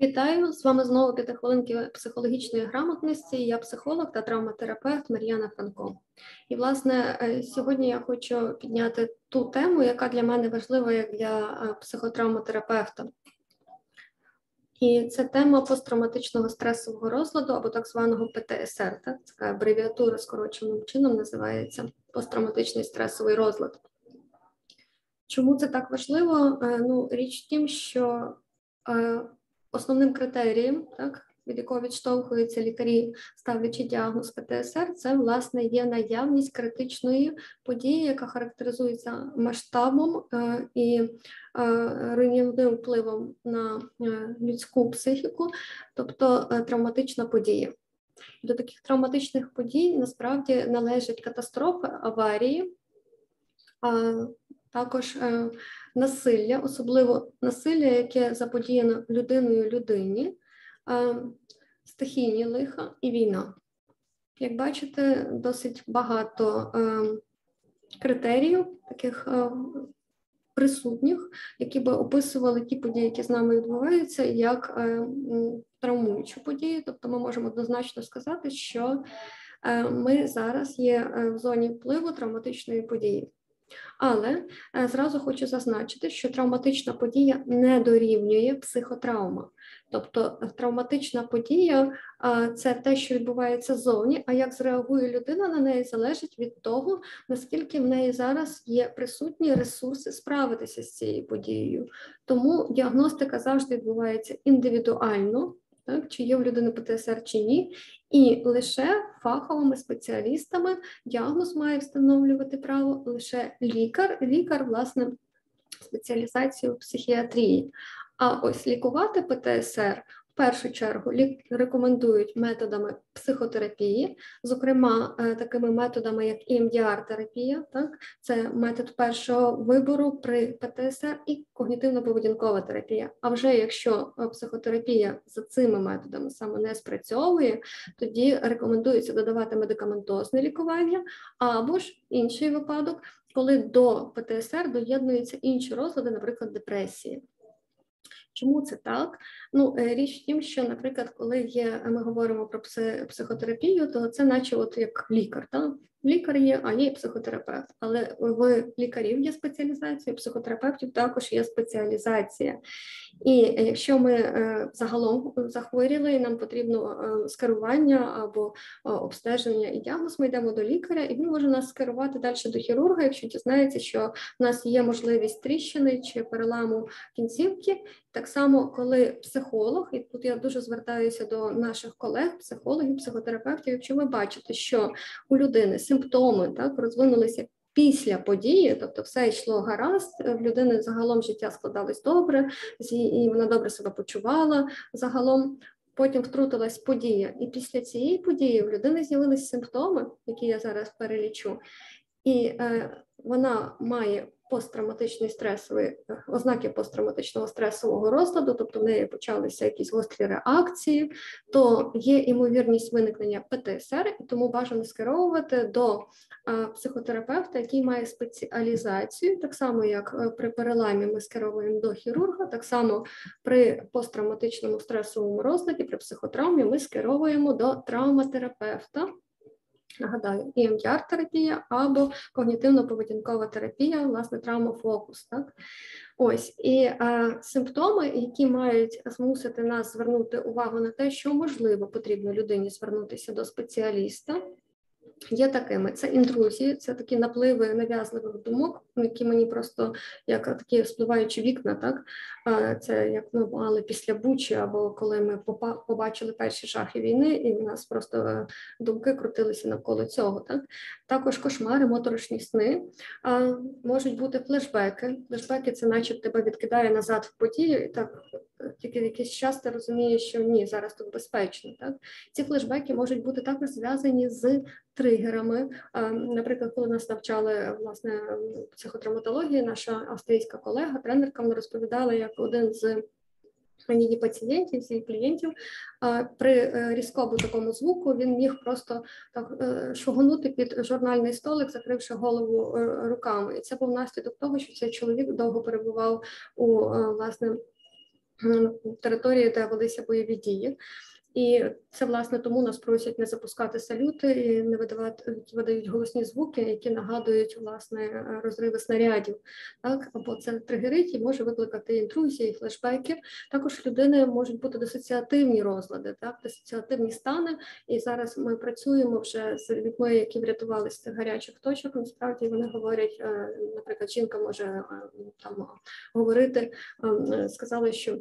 Вітаю з вами знову п'ятихвилинки психологічної грамотності. Я психолог та травматерапевт Мар'яна Франко. І, власне, е, сьогодні я хочу підняти ту тему, яка для мене важлива як для е, психотравматерапевта. І це тема посттравматичного стресового розладу або так званого ПТСР. Так? Така абревіатура скороченим чином називається посттравматичний стресовий розлад. Чому це так важливо? Е, ну, Річ в тім, що Основним критерієм, так, від якого відштовхуються лікарі, ставлячи діагноз ПТСР, це власне є наявність критичної події, яка характеризується масштабом е, і е, руйнівним впливом на е, людську психіку, тобто е, травматична подія. До таких травматичних подій насправді належать катастрофи, аварії. Також е, насилля, особливо насилля, яке заподіяно людиною людині, е, стихійні лиха і війна. Як бачите, досить багато е, критеріїв, таких присутніх, які би описували ті події, які з нами відбуваються, як травмуючу подію. Тобто ми можемо однозначно сказати, що ми зараз є в зоні впливу травматичної події. Але е, зразу хочу зазначити, що травматична подія не дорівнює психотравма. Тобто е, травматична подія це те, що відбувається ззовні, а як зреагує людина на неї, залежить від того, наскільки в неї зараз є присутні ресурси справитися з цією подією. Тому діагностика завжди відбувається індивідуально так, чи є в людини ПТСР чи ні, і лише фаховими спеціалістами діагноз має встановлювати право лише лікар, лікар, власне, спеціалізацію психіатрії. А ось лікувати ПТСР першу чергу рекомендують методами психотерапії, зокрема е, такими методами, як EMDR-терапія, так це метод першого вибору при ПТСР і когнітивно-поведінкова терапія. А вже якщо е, психотерапія за цими методами саме не спрацьовує, тоді рекомендується додавати медикаментозне лікування або ж інший випадок, коли до ПТСР доєднуються інші розлади, наприклад, депресії. Чому це так? Ну, е, річ в тім, що, наприклад, коли є, ми говоримо про психотерапію, то це наче от як лікар. Так? Лікар є, а є психотерапевт. Але в лікарів є спеціалізація, психотерапевтів також є спеціалізація. І якщо ми е, загалом захворіли, нам потрібно е, скерування або обстеження і діагноз, ми йдемо до лікаря, і він може нас скерувати далі до хірурга, якщо дізнається, що в нас є можливість тріщини чи переламу кінцівки. Так само, коли психолог, і тут я дуже звертаюся до наших колег, психологів, психотерапевтів, якщо ви бачите, що у людини симптоми так розвинулися після події, тобто все йшло гаразд, в людини загалом життя складалось добре, і вона добре себе почувала загалом. Потім втрутилась подія, і після цієї події в людини з'явилися симптоми, які я зараз перелічу, і е, вона має посттравматичний стресовий ознаки посттравматичного стресового розладу, тобто в неї почалися якісь гострі реакції, то є ймовірність виникнення ПТСР, і тому бажано скеровувати до психотерапевта, який має спеціалізацію, так само як е, при переламі ми скеровуємо до хірурга, так само при посттравматичному стресовому розладі, при психотравмі ми скеровуємо до травматерапевта. Нагадаю, emdr терапія або когнітивно-поведінкова терапія, власне, травмофокус. Так? Ось і е, симптоми, які мають змусити нас звернути увагу на те, що можливо потрібно людині звернутися до спеціаліста є такими: це інтрузії, це такі напливи нав'язливих думок, які мені просто як такі спливаючі вікна, так це як ми мали після Бучі, або коли ми побачили перші шахи війни, і в нас просто е, думки крутилися навколо цього. Так також кошмари, моторошні сни, можуть бути флешбеки. Флешбеки це, наче тебе відкидає назад в подію, і так е, тільки якийсь час ти розумієш, що ні, зараз тут безпечно. Так ці флешбеки можуть бути також зв'язані з тригерами. Наприклад, коли нас навчали власне психотравматології, наша австрійська колега, тренерка, вона розповідала, як один з її пацієнтів, її клієнтів при е, різкому такому звуку він міг просто так е, шугонути під журнальний столик, закривши голову е, руками. І це був наслідок того, що цей чоловік довго перебував у власне території, де велися бойові дії. І це власне тому нас просять не запускати салюти і не видавати видають голосні звуки, які нагадують власне розриви снарядів. Так або це тригерить і може викликати інтрузії, флешбеки. Також людини можуть бути дисоціативні розлади, так дисоціативні стани. І зараз ми працюємо вже з людьми, які врятувалися з цих гарячих точок. Насправді вони говорять, е, наприклад, жінка може е, там говорити, ем, сказали, що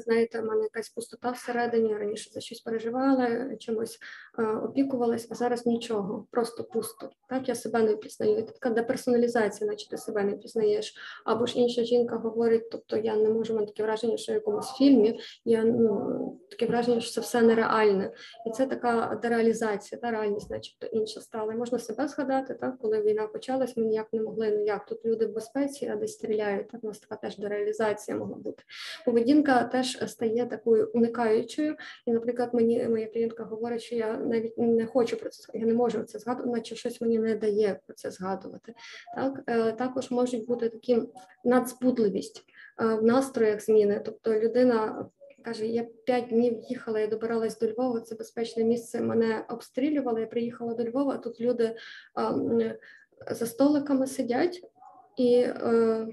знаєте, в мене якась пустота всередині, раніше за щось переживала, чимось е, опікувалась, а зараз нічого, просто пусто. Так, я себе не впізнаю. Це така деперсоналізація, наче ти себе не пізнаєш. Або ж інша жінка говорить, тобто я не можу мати таке враження, що в якомусь фільмі я ну таке враження, що це все нереальне. І це така дереалізація, та реальність, начебто інша стала. І можна себе згадати, так, коли війна почалась, ми ніяк не могли. Ну як тут люди в безпеці, а десь стріляють. Так, у нас така теж дереалізація могла бути. Поведінка теж теж стає такою уникаючою. І, наприклад, мені моя клієнтка говорить, що я навіть не хочу про це, я не можу це згадувати, наче щось мені не дає про це згадувати. Так е, також можуть бути такі надзбудливість е, в настроях зміни, тобто людина. Каже, я п'ять днів їхала, я добиралась до Львова, це безпечне місце. Мене обстрілювали. Я приїхала до Львова. а Тут люди а, за столиками сидять і е,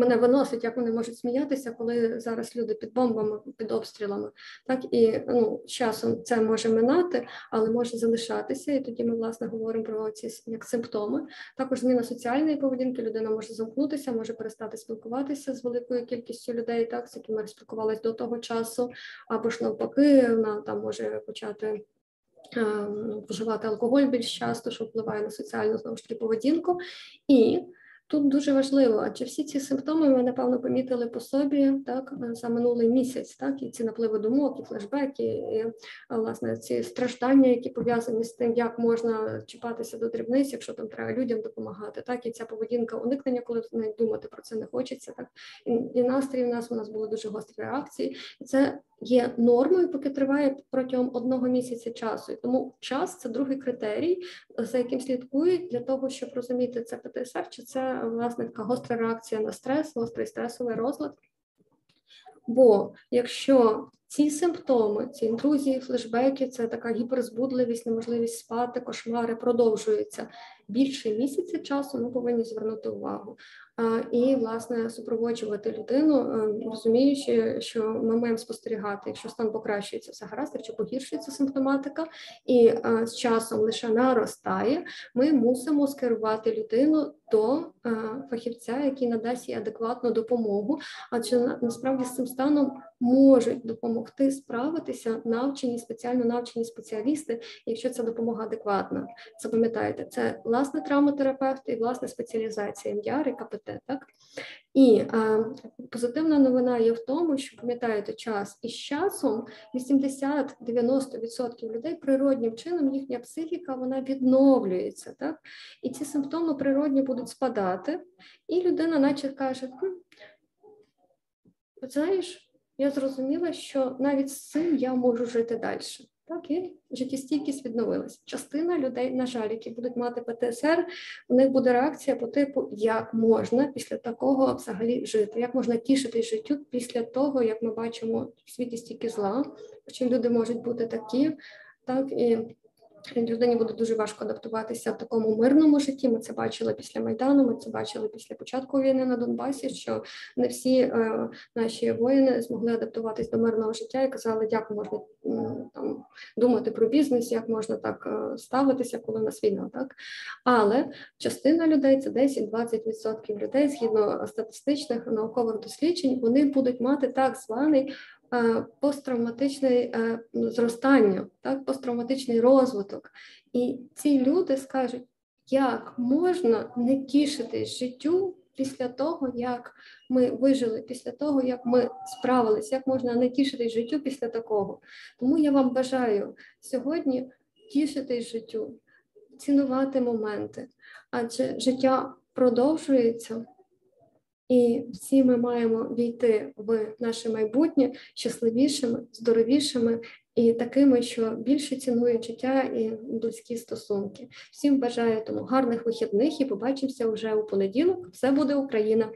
мене виносить, як вони можуть сміятися, коли зараз люди під бомбами, під обстрілами. Так і ну, часом це може минати, але може залишатися. І тоді ми власне говоримо про ці як симптоми. Також зміна соціальної поведінки. Людина може замкнутися, може перестати спілкуватися з великою кількістю людей, так з якими спілкувалися до того часу, або ж навпаки, вона там може почати. Ем, вживати алкоголь більш часто, що впливає на соціальну знову ж таки поведінку, і Тут дуже важливо, адже всі ці симптоми ми напевно помітили по собі так за минулий місяць, так і ці напливи думок, і флешбеки, і власне ці страждання, які пов'язані з тим, як можна чіпатися до дрібниць, якщо там треба людям допомагати, так і ця поведінка уникнення, коли навіть думати про це не хочеться. Так і, і настрій у нас у нас були дуже гострі реакції, і це є нормою, поки триває протягом одного місяця часу. І тому час це другий критерій, за яким слідкують для того, щоб розуміти це ПТСР, чи це власне така гостра реакція на стрес, гострий стресовий розлад. Бо якщо ці симптоми, ці інтрузії, флешбеки, це така гіперзбудливість, неможливість спати, кошмари продовжуються більше місяця часу, ми повинні звернути увагу і власне супроводжувати людину, е, розуміючи, що ми маємо спостерігати, якщо стан покращується все гаразд, чи погіршується симптоматика, і е, з часом лише наростає, ми мусимо скерувати людину до е, фахівця, який надасть їй адекватну допомогу, адже насправді з цим станом можуть допомогти справитися навчені, спеціально навчені спеціалісти, якщо ця допомога адекватна. Запам'ятайте, це власне травматерапевт і власне спеціалізація МДР і КПТ. Так? І а, позитивна новина є в тому, що пам'ятаєте час і з часом 80-90% людей природнім чином їхня психіка вона відновлюється. Так? І ці симптоми природні будуть спадати, і людина, наче каже, хм, знаєш я зрозуміла, що навіть з цим я можу жити далі. Так, і життєстійкість відновилась. Частина людей, на жаль, які будуть мати ПТСР, у них буде реакція по типу, як можна після такого взагалі жити, як можна тішитись життю після того, як ми бачимо в світі стільки зла, чим люди можуть бути такі, так і людині буде дуже важко адаптуватися в такому мирному житті. Ми це бачили після майдану. Ми це бачили після початку війни на Донбасі. Що не всі е, наші воїни змогли адаптуватись до мирного життя і казали, як можна там думати про бізнес, як можна так е, ставитися, коли у нас війна, так але частина людей це 10-20% людей, згідно статистичних наукових досліджень, вони будуть мати так званий посттравматичне е, зростання, так, посттравматичний розвиток. І ці люди скажуть, як можна не тішитись життю після того, як ми вижили, після того, як ми справились, як можна не тішитись життю після такого. Тому я вам бажаю сьогодні тішитись життю, цінувати моменти, адже життя продовжується. І всі ми маємо війти в наше майбутнє щасливішими, здоровішими і такими, що більше цінують життя і близькі стосунки. Всім бажаю тому гарних вихідних і побачимося вже у понеділок. Все буде Україна.